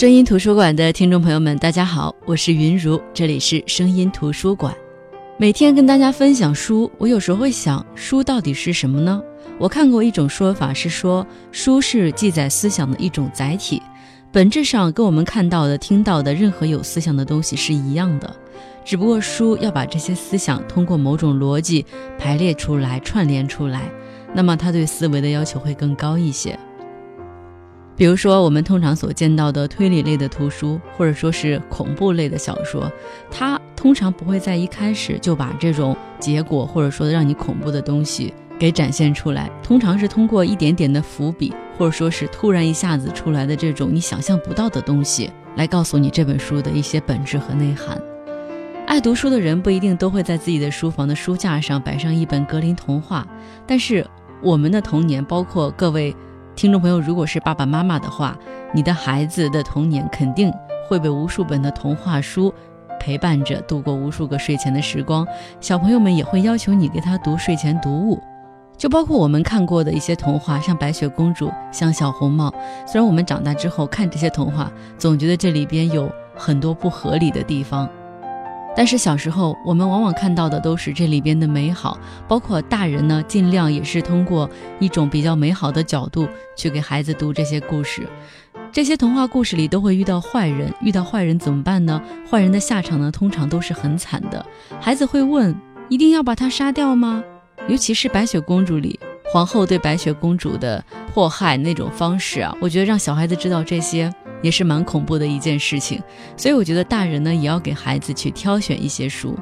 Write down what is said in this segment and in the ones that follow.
声音图书馆的听众朋友们，大家好，我是云如，这里是声音图书馆。每天跟大家分享书，我有时候会想，书到底是什么呢？我看过一种说法是说，书是记载思想的一种载体，本质上跟我们看到的、听到的任何有思想的东西是一样的，只不过书要把这些思想通过某种逻辑排列出来、串联出来，那么它对思维的要求会更高一些。比如说，我们通常所见到的推理类的图书，或者说是恐怖类的小说，它通常不会在一开始就把这种结果，或者说让你恐怖的东西给展现出来。通常是通过一点点的伏笔，或者说是突然一下子出来的这种你想象不到的东西，来告诉你这本书的一些本质和内涵。爱读书的人不一定都会在自己的书房的书架上摆上一本格林童话，但是我们的童年，包括各位。听众朋友，如果是爸爸妈妈的话，你的孩子的童年肯定会被无数本的童话书陪伴着度过无数个睡前的时光。小朋友们也会要求你给他读睡前读物，就包括我们看过的一些童话，像白雪公主，像小红帽。虽然我们长大之后看这些童话，总觉得这里边有很多不合理的地方。但是小时候，我们往往看到的都是这里边的美好，包括大人呢，尽量也是通过一种比较美好的角度去给孩子读这些故事。这些童话故事里都会遇到坏人，遇到坏人怎么办呢？坏人的下场呢，通常都是很惨的。孩子会问：一定要把他杀掉吗？尤其是白雪公主里，皇后对白雪公主的迫害那种方式啊，我觉得让小孩子知道这些。也是蛮恐怖的一件事情，所以我觉得大人呢也要给孩子去挑选一些书，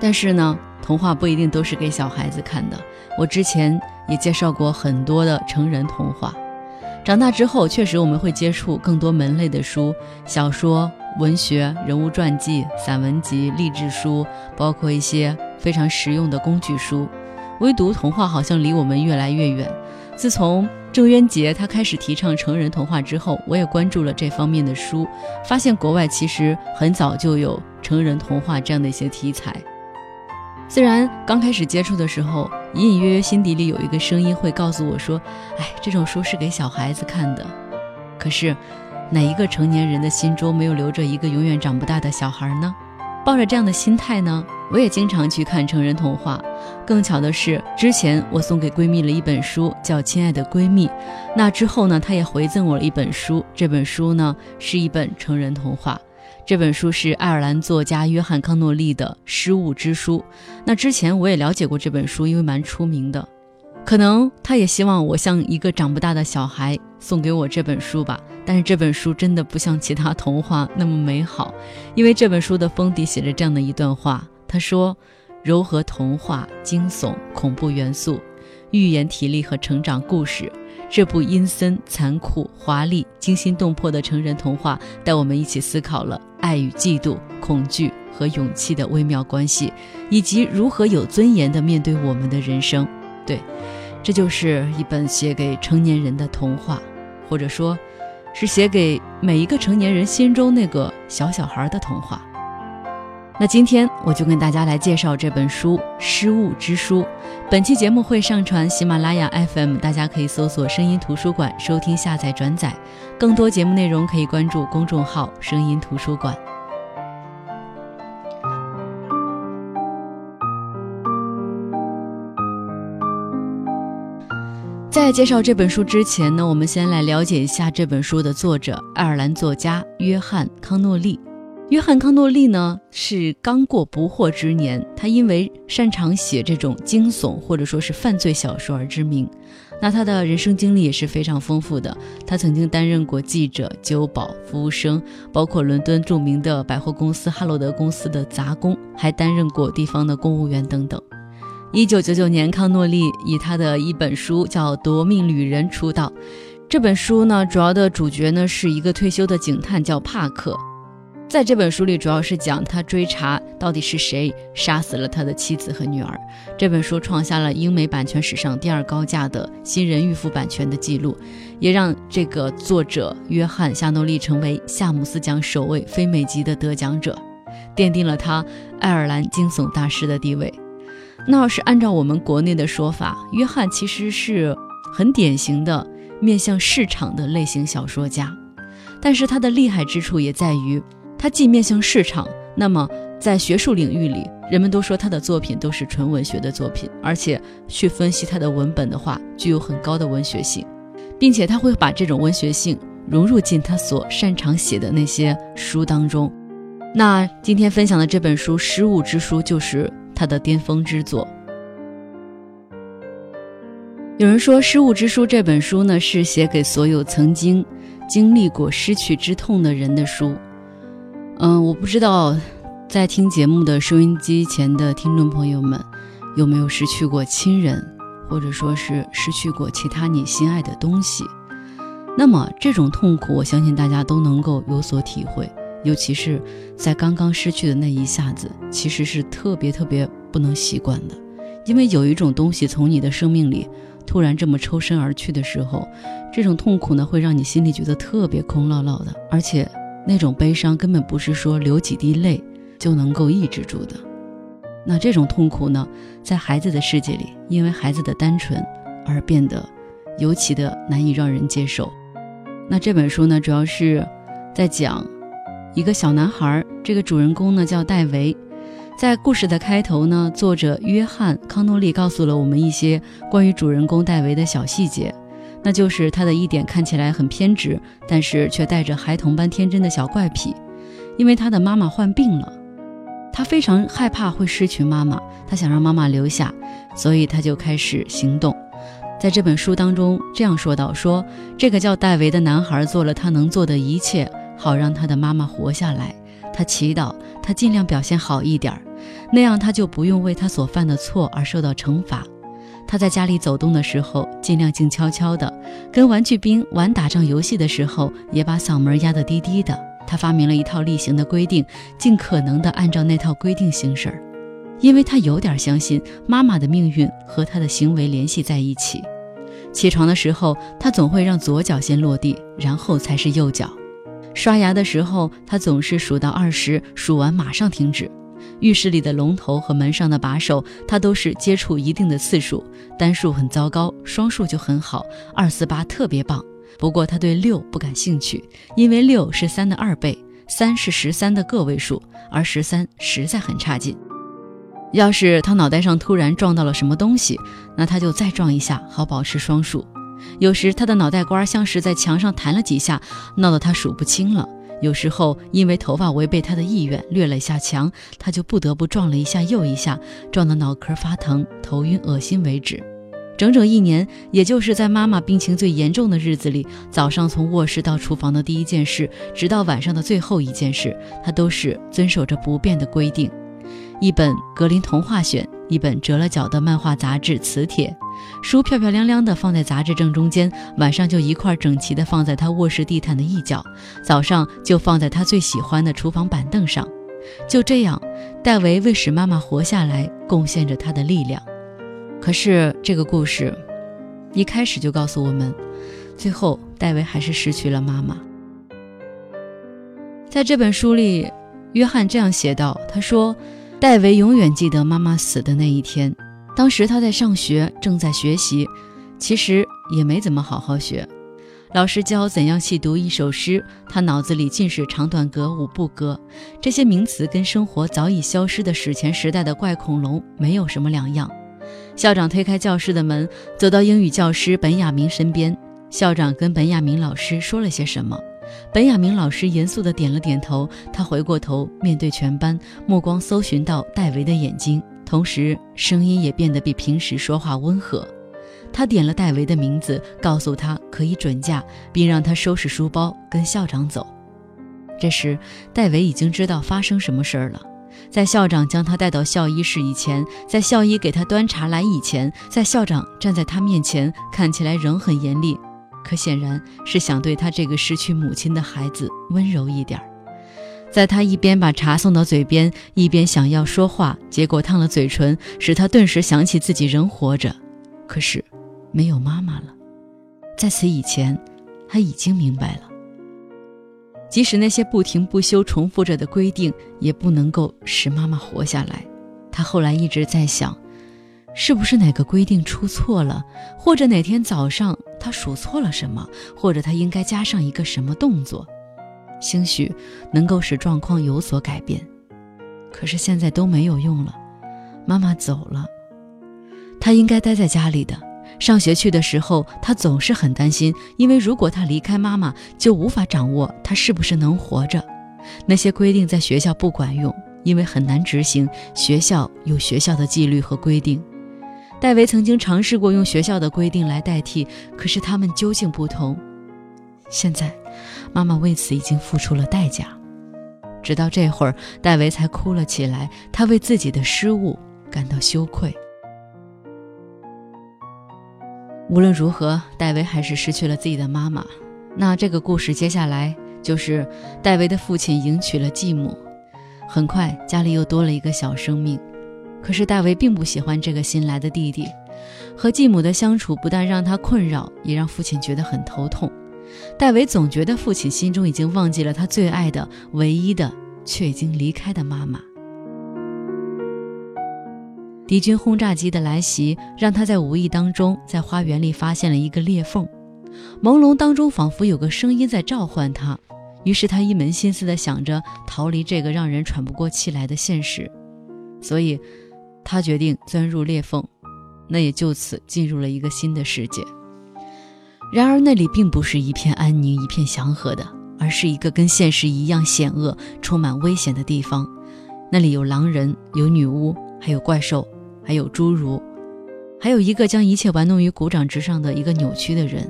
但是呢，童话不一定都是给小孩子看的。我之前也介绍过很多的成人童话。长大之后，确实我们会接触更多门类的书，小说、文学、人物传记、散文集、励志书，包括一些非常实用的工具书。唯独童话好像离我们越来越远。自从郑渊洁他开始提倡成人童话之后，我也关注了这方面的书，发现国外其实很早就有成人童话这样的一些题材。虽然刚开始接触的时候，隐隐约约心底里有一个声音会告诉我说：“哎，这种书是给小孩子看的。”可是，哪一个成年人的心中没有留着一个永远长不大的小孩呢？抱着这样的心态呢？我也经常去看成人童话，更巧的是，之前我送给闺蜜了一本书，叫《亲爱的闺蜜》。那之后呢，她也回赠我了一本书，这本书呢是一本成人童话。这本书是爱尔兰作家约翰·康诺利的《失物之书》。那之前我也了解过这本书，因为蛮出名的。可能他也希望我像一个长不大的小孩送给我这本书吧。但是这本书真的不像其他童话那么美好，因为这本书的封底写着这样的一段话。他说：“柔和童话、惊悚、恐怖元素，寓言体力和成长故事，这部阴森、残酷、华丽、惊心动魄的成人童话，带我们一起思考了爱与嫉妒、恐惧和勇气的微妙关系，以及如何有尊严地面对我们的人生。对，这就是一本写给成年人的童话，或者说，是写给每一个成年人心中那个小小孩的童话。”那今天我就跟大家来介绍这本书《失物之书》。本期节目会上传喜马拉雅 FM，大家可以搜索“声音图书馆”收听、下载、转载。更多节目内容可以关注公众号“声音图书馆”。在介绍这本书之前呢，我们先来了解一下这本书的作者——爱尔兰作家约翰·康诺利。约翰·康诺利呢是刚过不惑之年，他因为擅长写这种惊悚或者说是犯罪小说而知名。那他的人生经历也是非常丰富的，他曾经担任过记者、酒保、服务生，包括伦敦著名的百货公司哈罗德公司的杂工，还担任过地方的公务员等等。一九九九年，康诺利以他的一本书叫《夺命旅人》出道。这本书呢，主要的主角呢是一个退休的警探，叫帕克。在这本书里，主要是讲他追查到底是谁杀死了他的妻子和女儿。这本书创下了英美版权史上第二高价的新人预付版权的记录，也让这个作者约翰·夏诺利成为夏姆斯奖首位非美籍的得奖者，奠定了他爱尔兰惊悚大师的地位。那要是按照我们国内的说法，约翰其实是很典型的面向市场的类型小说家。但是他的厉害之处也在于，他既面向市场，那么在学术领域里，人们都说他的作品都是纯文学的作品，而且去分析他的文本的话，具有很高的文学性，并且他会把这种文学性融入进他所擅长写的那些书当中。那今天分享的这本书《失物之书》就是他的巅峰之作。有人说，《失物之书》这本书呢，是写给所有曾经经历过失去之痛的人的书。嗯，我不知道在听节目的收音机前的听众朋友们有没有失去过亲人，或者说是失去过其他你心爱的东西。那么这种痛苦，我相信大家都能够有所体会，尤其是在刚刚失去的那一下子，其实是特别特别不能习惯的，因为有一种东西从你的生命里。突然这么抽身而去的时候，这种痛苦呢，会让你心里觉得特别空落落的，而且那种悲伤根本不是说流几滴泪就能够抑制住的。那这种痛苦呢，在孩子的世界里，因为孩子的单纯而变得尤其的难以让人接受。那这本书呢，主要是在讲一个小男孩，这个主人公呢叫戴维。在故事的开头呢，作者约翰·康诺利告诉了我们一些关于主人公戴维的小细节，那就是他的一点看起来很偏执，但是却带着孩童般天真的小怪癖。因为他的妈妈患病了，他非常害怕会失去妈妈，他想让妈妈留下，所以他就开始行动。在这本书当中这样说道：“说这个叫戴维的男孩做了他能做的一切，好让他的妈妈活下来。他祈祷，他尽量表现好一点儿。”那样他就不用为他所犯的错而受到惩罚。他在家里走动的时候，尽量静悄悄的；跟玩具兵玩打仗游戏的时候，也把嗓门压得低低的。他发明了一套例行的规定，尽可能的按照那套规定行事，因为他有点相信妈妈的命运和他的行为联系在一起。起床的时候，他总会让左脚先落地，然后才是右脚。刷牙的时候，他总是数到二十，数完马上停止。浴室里的龙头和门上的把手，他都是接触一定的次数，单数很糟糕，双数就很好，二四八特别棒。不过他对六不感兴趣，因为六是三的二倍，三是十三的个位数，而十三实在很差劲。要是他脑袋上突然撞到了什么东西，那他就再撞一下，好保持双数。有时他的脑袋瓜像是在墙上弹了几下，闹得他数不清了。有时候因为头发违背他的意愿掠了一下墙，他就不得不撞了一下又一下，撞得脑壳发疼、头晕、恶心为止。整整一年，也就是在妈妈病情最严重的日子里，早上从卧室到厨房的第一件事，直到晚上的最后一件事，他都是遵守着不变的规定。一本格林童话选，一本折了角的漫画杂志《磁铁》，书漂漂亮亮的放在杂志正中间，晚上就一块整齐的放在他卧室地毯的一角，早上就放在他最喜欢的厨房板凳上。就这样，戴维为使妈妈活下来贡献着他的力量。可是这个故事一开始就告诉我们，最后戴维还是失去了妈妈。在这本书里，约翰这样写道：“他说。”戴维永远记得妈妈死的那一天。当时他在上学，正在学习，其实也没怎么好好学。老师教怎样细读一首诗，他脑子里尽是长短格、五步格，这些名词跟生活早已消失的史前时代的怪恐龙没有什么两样。校长推开教室的门，走到英语教师本雅明身边。校长跟本雅明老师说了些什么？本雅明老师严肃地点了点头，他回过头面对全班，目光搜寻到戴维的眼睛，同时声音也变得比平时说话温和。他点了戴维的名字，告诉他可以准假，并让他收拾书包跟校长走。这时，戴维已经知道发生什么事儿了。在校长将他带到校医室以前，在校医给他端茶来以前，在校长站在他面前，看起来仍很严厉。可显然是想对他这个失去母亲的孩子温柔一点儿。在他一边把茶送到嘴边，一边想要说话，结果烫了嘴唇，使他顿时想起自己仍活着，可是没有妈妈了。在此以前，他已经明白了，即使那些不停不休重复着的规定，也不能够使妈妈活下来。他后来一直在想。是不是哪个规定出错了，或者哪天早上他数错了什么，或者他应该加上一个什么动作？兴许能够使状况有所改变。可是现在都没有用了，妈妈走了，他应该待在家里的。上学去的时候，他总是很担心，因为如果他离开妈妈，就无法掌握他是不是能活着。那些规定在学校不管用，因为很难执行。学校有学校的纪律和规定。戴维曾经尝试过用学校的规定来代替，可是他们究竟不同。现在，妈妈为此已经付出了代价。直到这会儿，戴维才哭了起来。他为自己的失误感到羞愧。无论如何，戴维还是失去了自己的妈妈。那这个故事接下来就是戴维的父亲迎娶了继母，很快家里又多了一个小生命。可是戴维并不喜欢这个新来的弟弟，和继母的相处不但让他困扰，也让父亲觉得很头痛。戴维总觉得父亲心中已经忘记了他最爱的、唯一的，却已经离开的妈妈。敌军轰炸机的来袭，让他在无意当中在花园里发现了一个裂缝，朦胧当中仿佛有个声音在召唤他。于是他一门心思地想着逃离这个让人喘不过气来的现实，所以，他决定钻入裂缝，那也就此进入了一个新的世界。然而那里并不是一片安宁、一片祥和的，而是一个跟现实一样险恶、充满危险的地方。那里有狼人，有女巫，还有怪兽。还有侏儒，还有一个将一切玩弄于股掌之上的一个扭曲的人。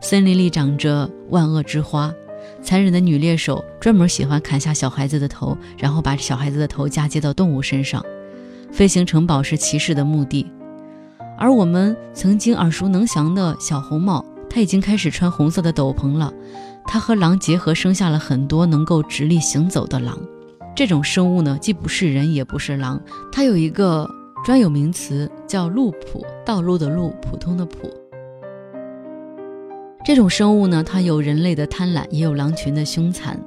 森林里长着万恶之花，残忍的女猎手专门喜欢砍下小孩子的头，然后把小孩子的头嫁接到动物身上。飞行城堡是骑士的墓地，而我们曾经耳熟能详的小红帽，他已经开始穿红色的斗篷了。他和狼结合，生下了很多能够直立行走的狼。这种生物呢，既不是人，也不是狼，它有一个。专有名词叫路普，道路的路，普通的普。这种生物呢，它有人类的贪婪，也有狼群的凶残。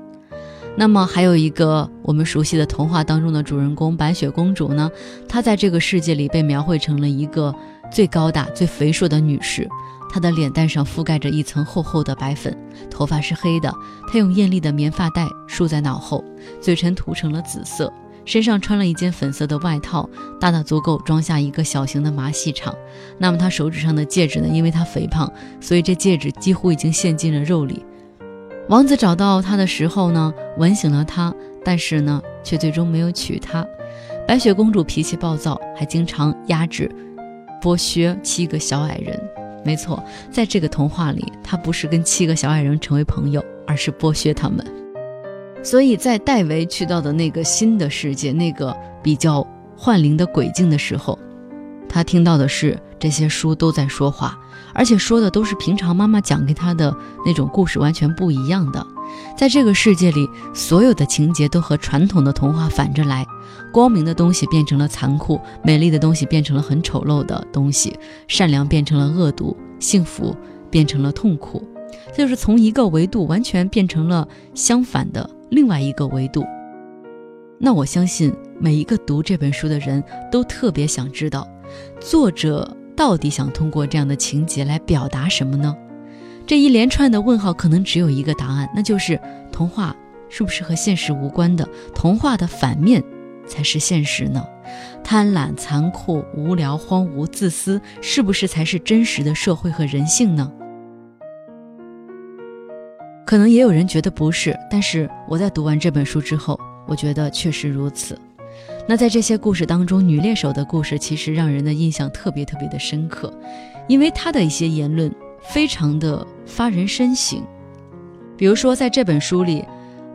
那么还有一个我们熟悉的童话当中的主人公白雪公主呢，她在这个世界里被描绘成了一个最高大、最肥硕的女士。她的脸蛋上覆盖着一层厚厚的白粉，头发是黑的，她用艳丽的棉发带束在脑后，嘴唇涂成了紫色。身上穿了一件粉色的外套，大大足够装下一个小型的马戏场。那么她手指上的戒指呢？因为她肥胖，所以这戒指几乎已经陷进了肉里。王子找到她的时候呢，吻醒了她，但是呢，却最终没有娶她。白雪公主脾气暴躁，还经常压制、剥削七个小矮人。没错，在这个童话里，她不是跟七个小矮人成为朋友，而是剥削他们。所以在戴维去到的那个新的世界，那个比较幻灵的鬼境的时候，他听到的是这些书都在说话，而且说的都是平常妈妈讲给他的那种故事，完全不一样的。在这个世界里，所有的情节都和传统的童话反着来，光明的东西变成了残酷，美丽的东西变成了很丑陋的东西，善良变成了恶毒，幸福变成了痛苦，这就是从一个维度完全变成了相反的。另外一个维度，那我相信每一个读这本书的人都特别想知道，作者到底想通过这样的情节来表达什么呢？这一连串的问号可能只有一个答案，那就是童话是不是和现实无关的？童话的反面才是现实呢？贪婪、残酷、无聊、荒芜、自私，是不是才是真实的社会和人性呢？可能也有人觉得不是，但是我在读完这本书之后，我觉得确实如此。那在这些故事当中，女猎手的故事其实让人的印象特别特别的深刻，因为她的一些言论非常的发人深省。比如说，在这本书里，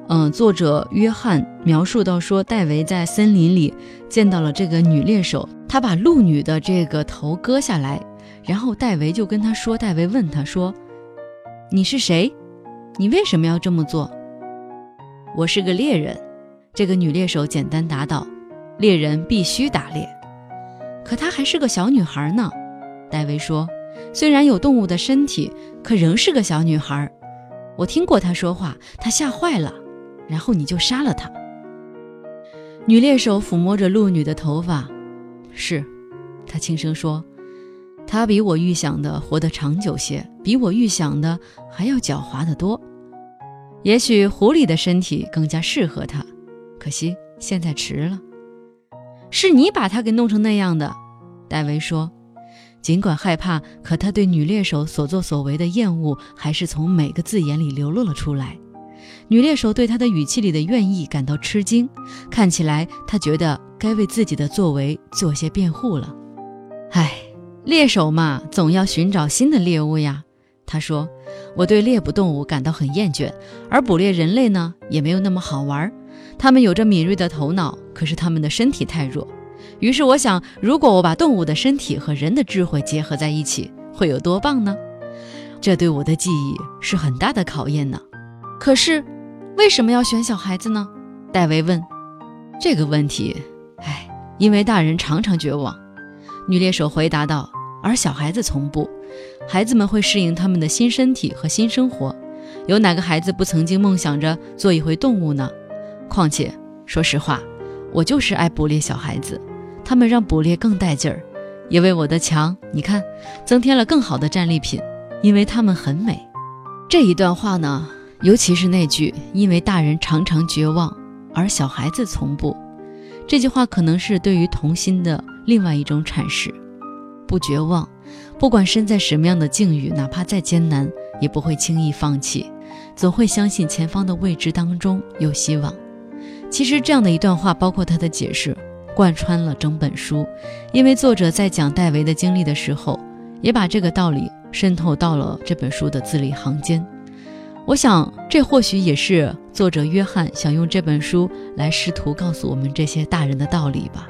嗯，作者约翰描述到说，戴维在森林里见到了这个女猎手，他把鹿女的这个头割下来，然后戴维就跟他说，戴维问他说：“你是谁？”你为什么要这么做？我是个猎人，这个女猎手简单答道：“猎人必须打猎。”可她还是个小女孩呢。戴维说：“虽然有动物的身体，可仍是个小女孩。我听过她说话，她吓坏了，然后你就杀了她。”女猎手抚摸着鹿女的头发，是，她轻声说。她比我预想的活得长久些，比我预想的还要狡猾得多。也许狐狸的身体更加适合她，可惜现在迟了。是你把他给弄成那样的，戴维说。尽管害怕，可他对女猎手所作所为的厌恶还是从每个字眼里流露了出来。女猎手对他的语气里的愿意感到吃惊，看起来他觉得该为自己的作为做些辩护了。唉，猎手嘛，总要寻找新的猎物呀。他说：“我对猎捕动物感到很厌倦，而捕猎人类呢，也没有那么好玩。他们有着敏锐的头脑，可是他们的身体太弱。”于是我想，如果我把动物的身体和人的智慧结合在一起，会有多棒呢？这对我的记忆是很大的考验呢。可是，为什么要选小孩子呢？戴维问。这个问题，唉，因为大人常常绝望。女猎手回答道。而小孩子从不，孩子们会适应他们的新身体和新生活。有哪个孩子不曾经梦想着做一回动物呢？况且，说实话，我就是爱捕猎小孩子。他们让捕猎更带劲儿，也为我的墙，你看，增添了更好的战利品，因为他们很美。这一段话呢，尤其是那句“因为大人常常绝望，而小孩子从不”，这句话可能是对于童心的另外一种阐释。不绝望，不管身在什么样的境遇，哪怕再艰难，也不会轻易放弃，总会相信前方的未知当中有希望。其实这样的一段话，包括他的解释。贯穿了整本书，因为作者在讲戴维的经历的时候，也把这个道理渗透到了这本书的字里行间。我想，这或许也是作者约翰想用这本书来试图告诉我们这些大人的道理吧。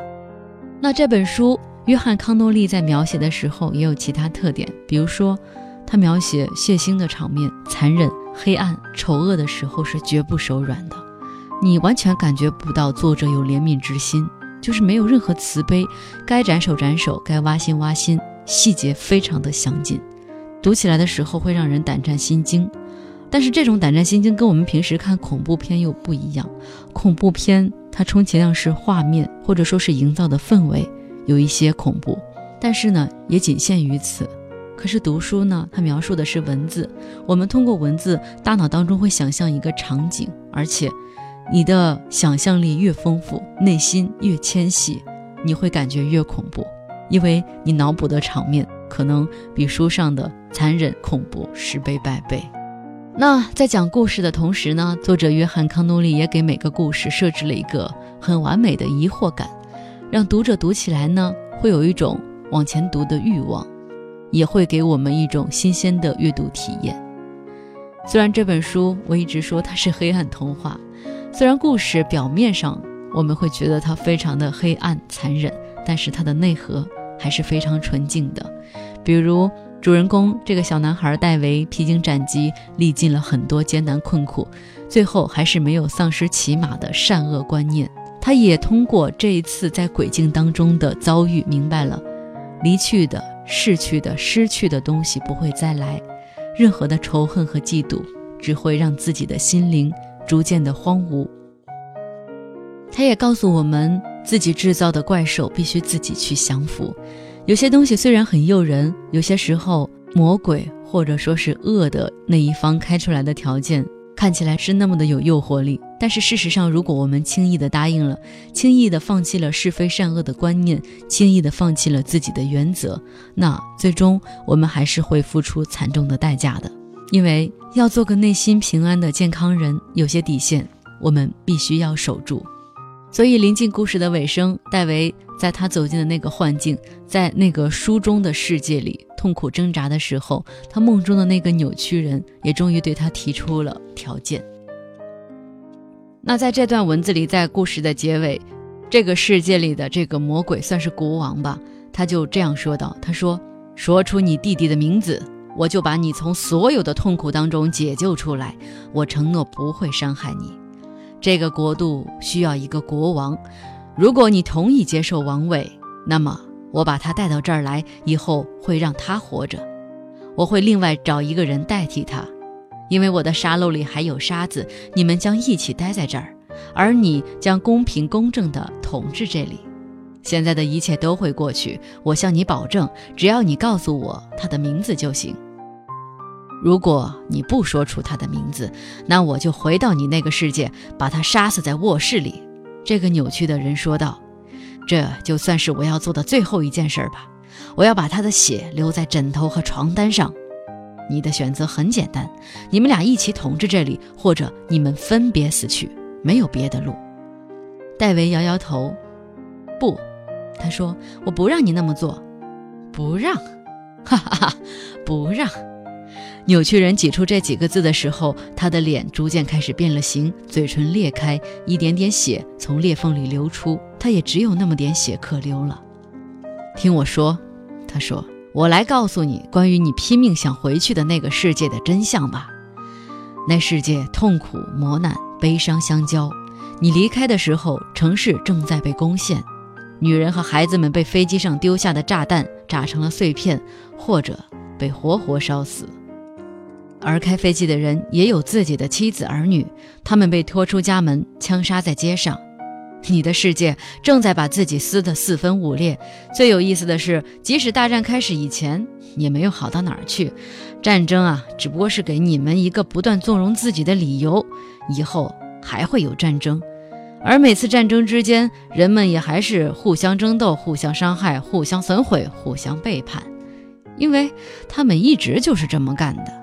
那这本书，约翰康诺利在描写的时候也有其他特点，比如说，他描写血腥的场面、残忍、黑暗、丑恶的时候是绝不手软的，你完全感觉不到作者有怜悯之心。就是没有任何慈悲，该斩首斩首，该挖心挖心，细节非常的详尽，读起来的时候会让人胆战心惊。但是这种胆战心惊跟我们平时看恐怖片又不一样，恐怖片它充其量是画面或者说是营造的氛围有一些恐怖，但是呢也仅限于此。可是读书呢，它描述的是文字，我们通过文字，大脑当中会想象一个场景，而且。你的想象力越丰富，内心越纤细，你会感觉越恐怖，因为你脑补的场面可能比书上的残忍恐怖十倍百倍。那在讲故事的同时呢，作者约翰康努利也给每个故事设置了一个很完美的疑惑感，让读者读起来呢会有一种往前读的欲望，也会给我们一种新鲜的阅读体验。虽然这本书我一直说它是黑暗童话。虽然故事表面上我们会觉得它非常的黑暗残忍，但是它的内核还是非常纯净的。比如主人公这个小男孩戴维，披荆斩棘，历尽了很多艰难困苦，最后还是没有丧失骑马的善恶观念。他也通过这一次在鬼境当中的遭遇，明白了离去的、逝去的、失去的东西不会再来，任何的仇恨和嫉妒只会让自己的心灵。逐渐的荒芜。他也告诉我们，自己制造的怪兽必须自己去降服。有些东西虽然很诱人，有些时候魔鬼或者说是恶的那一方开出来的条件看起来是那么的有诱惑力，但是事实上，如果我们轻易的答应了，轻易的放弃了是非善恶的观念，轻易的放弃了自己的原则，那最终我们还是会付出惨重的代价的。因为要做个内心平安的健康人，有些底线我们必须要守住。所以临近故事的尾声，戴维在他走进的那个幻境，在那个书中的世界里痛苦挣扎的时候，他梦中的那个扭曲人也终于对他提出了条件。那在这段文字里，在故事的结尾，这个世界里的这个魔鬼算是国王吧，他就这样说道：“他说，说出你弟弟的名字。”我就把你从所有的痛苦当中解救出来。我承诺不会伤害你。这个国度需要一个国王，如果你同意接受王位，那么我把他带到这儿来，以后会让他活着。我会另外找一个人代替他，因为我的沙漏里还有沙子。你们将一起待在这儿，而你将公平公正地统治这里。现在的一切都会过去，我向你保证，只要你告诉我他的名字就行。如果你不说出他的名字，那我就回到你那个世界，把他杀死在卧室里。”这个扭曲的人说道。“这就算是我要做的最后一件事儿吧。我要把他的血留在枕头和床单上。你的选择很简单：你们俩一起统治这里，或者你们分别死去，没有别的路。”戴维摇摇头：“不。”他说：“我不让你那么做，不让，哈哈哈，不让。”扭曲人挤出这几个字的时候，他的脸逐渐开始变了形，嘴唇裂开，一点点血从裂缝里流出。他也只有那么点血可流了。听我说，他说：“我来告诉你关于你拼命想回去的那个世界的真相吧。那世界痛苦、磨难、悲伤相交。你离开的时候，城市正在被攻陷。”女人和孩子们被飞机上丢下的炸弹炸成了碎片，或者被活活烧死。而开飞机的人也有自己的妻子儿女，他们被拖出家门，枪杀在街上。你的世界正在把自己撕得四分五裂。最有意思的是，即使大战开始以前，也没有好到哪儿去。战争啊，只不过是给你们一个不断纵容自己的理由。以后还会有战争。而每次战争之间，人们也还是互相争斗、互相伤害、互相损毁、互相背叛，因为他们一直就是这么干的。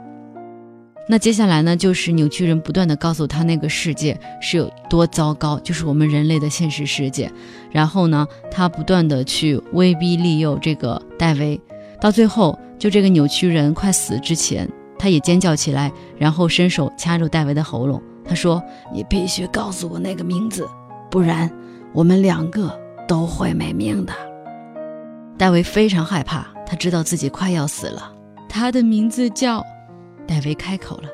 那接下来呢，就是扭曲人不断的告诉他那个世界是有多糟糕，就是我们人类的现实世界。然后呢，他不断的去威逼利诱这个戴维，到最后，就这个扭曲人快死之前，他也尖叫起来，然后伸手掐住戴维的喉咙。他说：“你必须告诉我那个名字，不然我们两个都会没命的。”戴维非常害怕，他知道自己快要死了。他的名字叫……戴维开口了。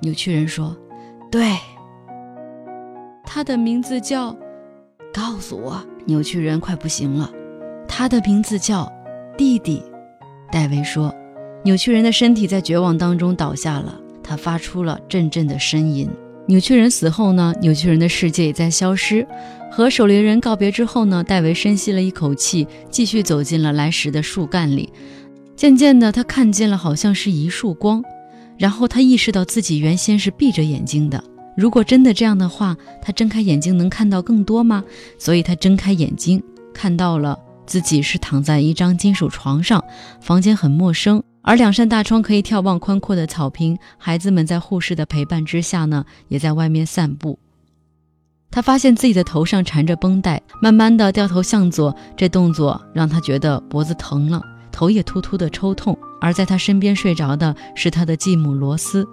扭曲人说：“对，他的名字叫……告诉我。”扭曲人快不行了。他的名字叫弟弟。戴维说：“扭曲人的身体在绝望当中倒下了，他发出了阵阵的呻吟。”扭曲人死后呢？扭曲人的世界也在消失。和守灵人告别之后呢？戴维深吸了一口气，继续走进了来时的树干里。渐渐的，他看见了好像是一束光，然后他意识到自己原先是闭着眼睛的。如果真的这样的话，他睁开眼睛能看到更多吗？所以他睁开眼睛，看到了自己是躺在一张金属床上，房间很陌生。而两扇大窗可以眺望宽阔的草坪，孩子们在护士的陪伴之下呢，也在外面散步。他发现自己的头上缠着绷带，慢慢的掉头向左，这动作让他觉得脖子疼了，头也突突的抽痛。而在他身边睡着的是他的继母罗斯，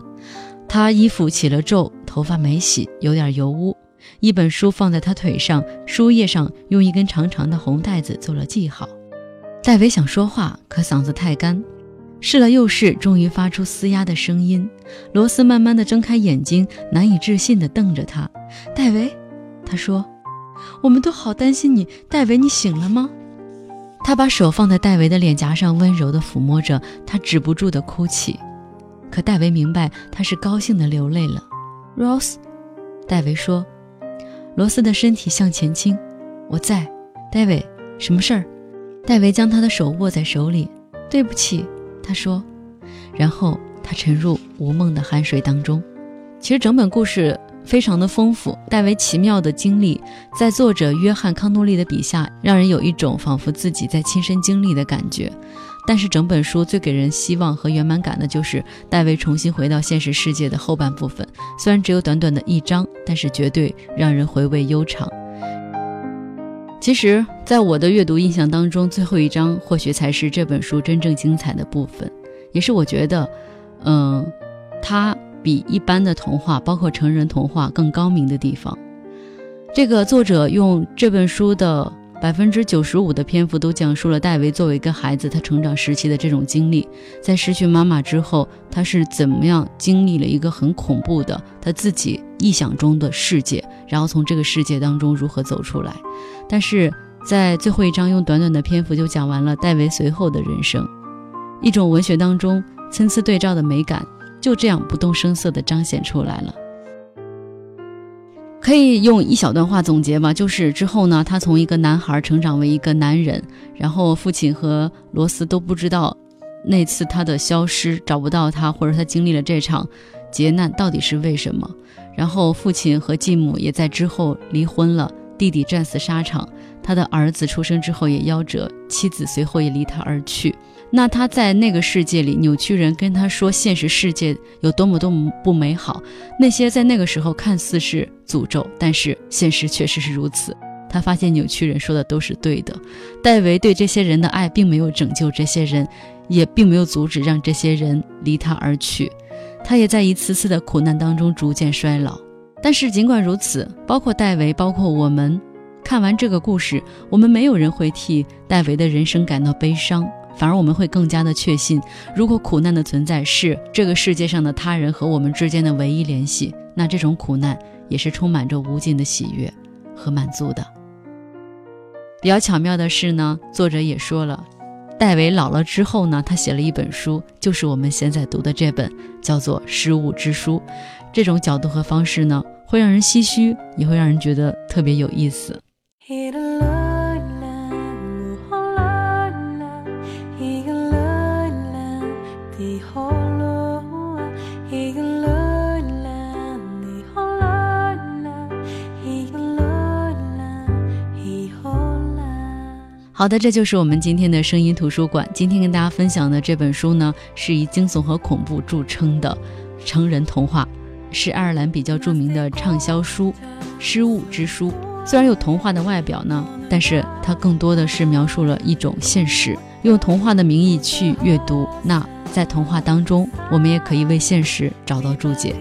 他衣服起了皱，头发没洗，有点油污。一本书放在他腿上，书页上用一根长长的红带子做了记号。戴维想说话，可嗓子太干。试了又试，终于发出嘶哑的声音。罗斯慢慢的睁开眼睛，难以置信地瞪着他。戴维，他说：“我们都好担心你，戴维，你醒了吗？”他把手放在戴维的脸颊上，温柔地抚摸着他，止不住的哭泣。可戴维明白，他是高兴的流泪了。Rose，戴维说。罗斯的身体向前倾。我在，戴维，什么事儿？戴维将他的手握在手里。对不起。他说，然后他沉入无梦的酣睡当中。其实整本故事非常的丰富，戴维奇妙的经历，在作者约翰康诺利的笔下，让人有一种仿佛自己在亲身经历的感觉。但是整本书最给人希望和圆满感的就是戴维重新回到现实世界的后半部分，虽然只有短短的一章，但是绝对让人回味悠长。其实，在我的阅读印象当中，最后一章或许才是这本书真正精彩的部分，也是我觉得，嗯，它比一般的童话，包括成人童话更高明的地方。这个作者用这本书的。百分之九十五的篇幅都讲述了戴维作为一个孩子，他成长时期的这种经历。在失去妈妈之后，他是怎么样经历了一个很恐怖的他自己臆想中的世界，然后从这个世界当中如何走出来。但是在最后一章，用短短的篇幅就讲完了戴维随后的人生，一种文学当中参差对照的美感，就这样不动声色地彰显出来了。可以用一小段话总结吧，就是之后呢，他从一个男孩成长为一个男人，然后父亲和罗斯都不知道那次他的消失找不到他，或者他经历了这场劫难到底是为什么？然后父亲和继母也在之后离婚了，弟弟战死沙场，他的儿子出生之后也夭折，妻子随后也离他而去。那他在那个世界里，扭曲人跟他说现实世界有多么多么不美好，那些在那个时候看似是诅咒，但是现实确实是如此。他发现扭曲人说的都是对的，戴维对这些人的爱并没有拯救这些人，也并没有阻止让这些人离他而去，他也在一次次的苦难当中逐渐衰老。但是尽管如此，包括戴维，包括我们，看完这个故事，我们没有人会替戴维的人生感到悲伤。反而我们会更加的确信，如果苦难的存在是这个世界上的他人和我们之间的唯一联系，那这种苦难也是充满着无尽的喜悦和满足的。比较巧妙的是呢，作者也说了，戴维老了之后呢，他写了一本书，就是我们现在读的这本，叫做《失物之书》。这种角度和方式呢，会让人唏嘘，也会让人觉得特别有意思。好的，这就是我们今天的声音图书馆。今天跟大家分享的这本书呢，是以惊悚和恐怖著称的成人童话，是爱尔兰比较著名的畅销书《失物之书》。虽然有童话的外表呢，但是它更多的是描述了一种现实。用童话的名义去阅读，那在童话当中，我们也可以为现实找到注解。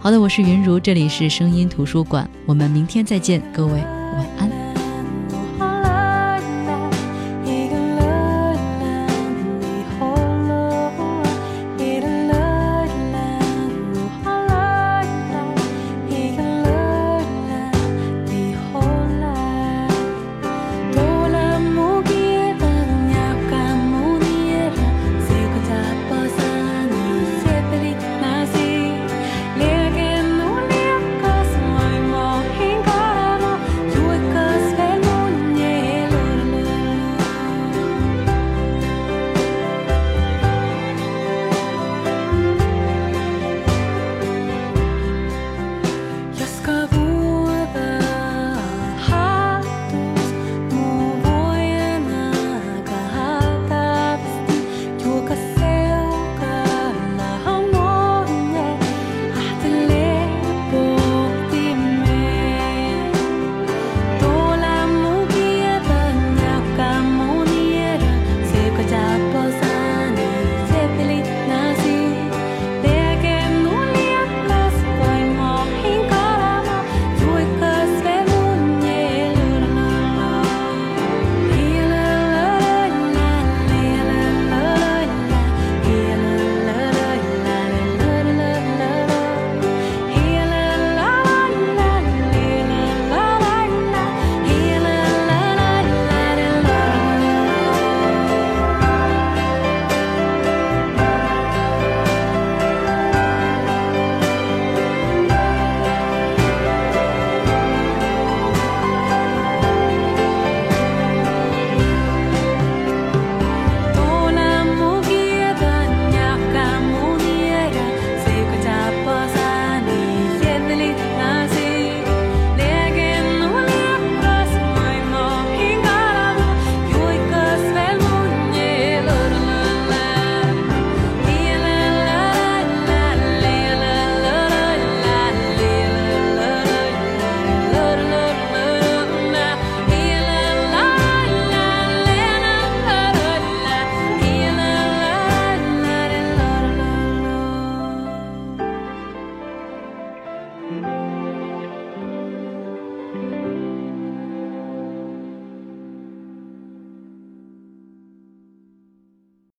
好的，我是云如，这里是声音图书馆，我们明天再见，各位晚安。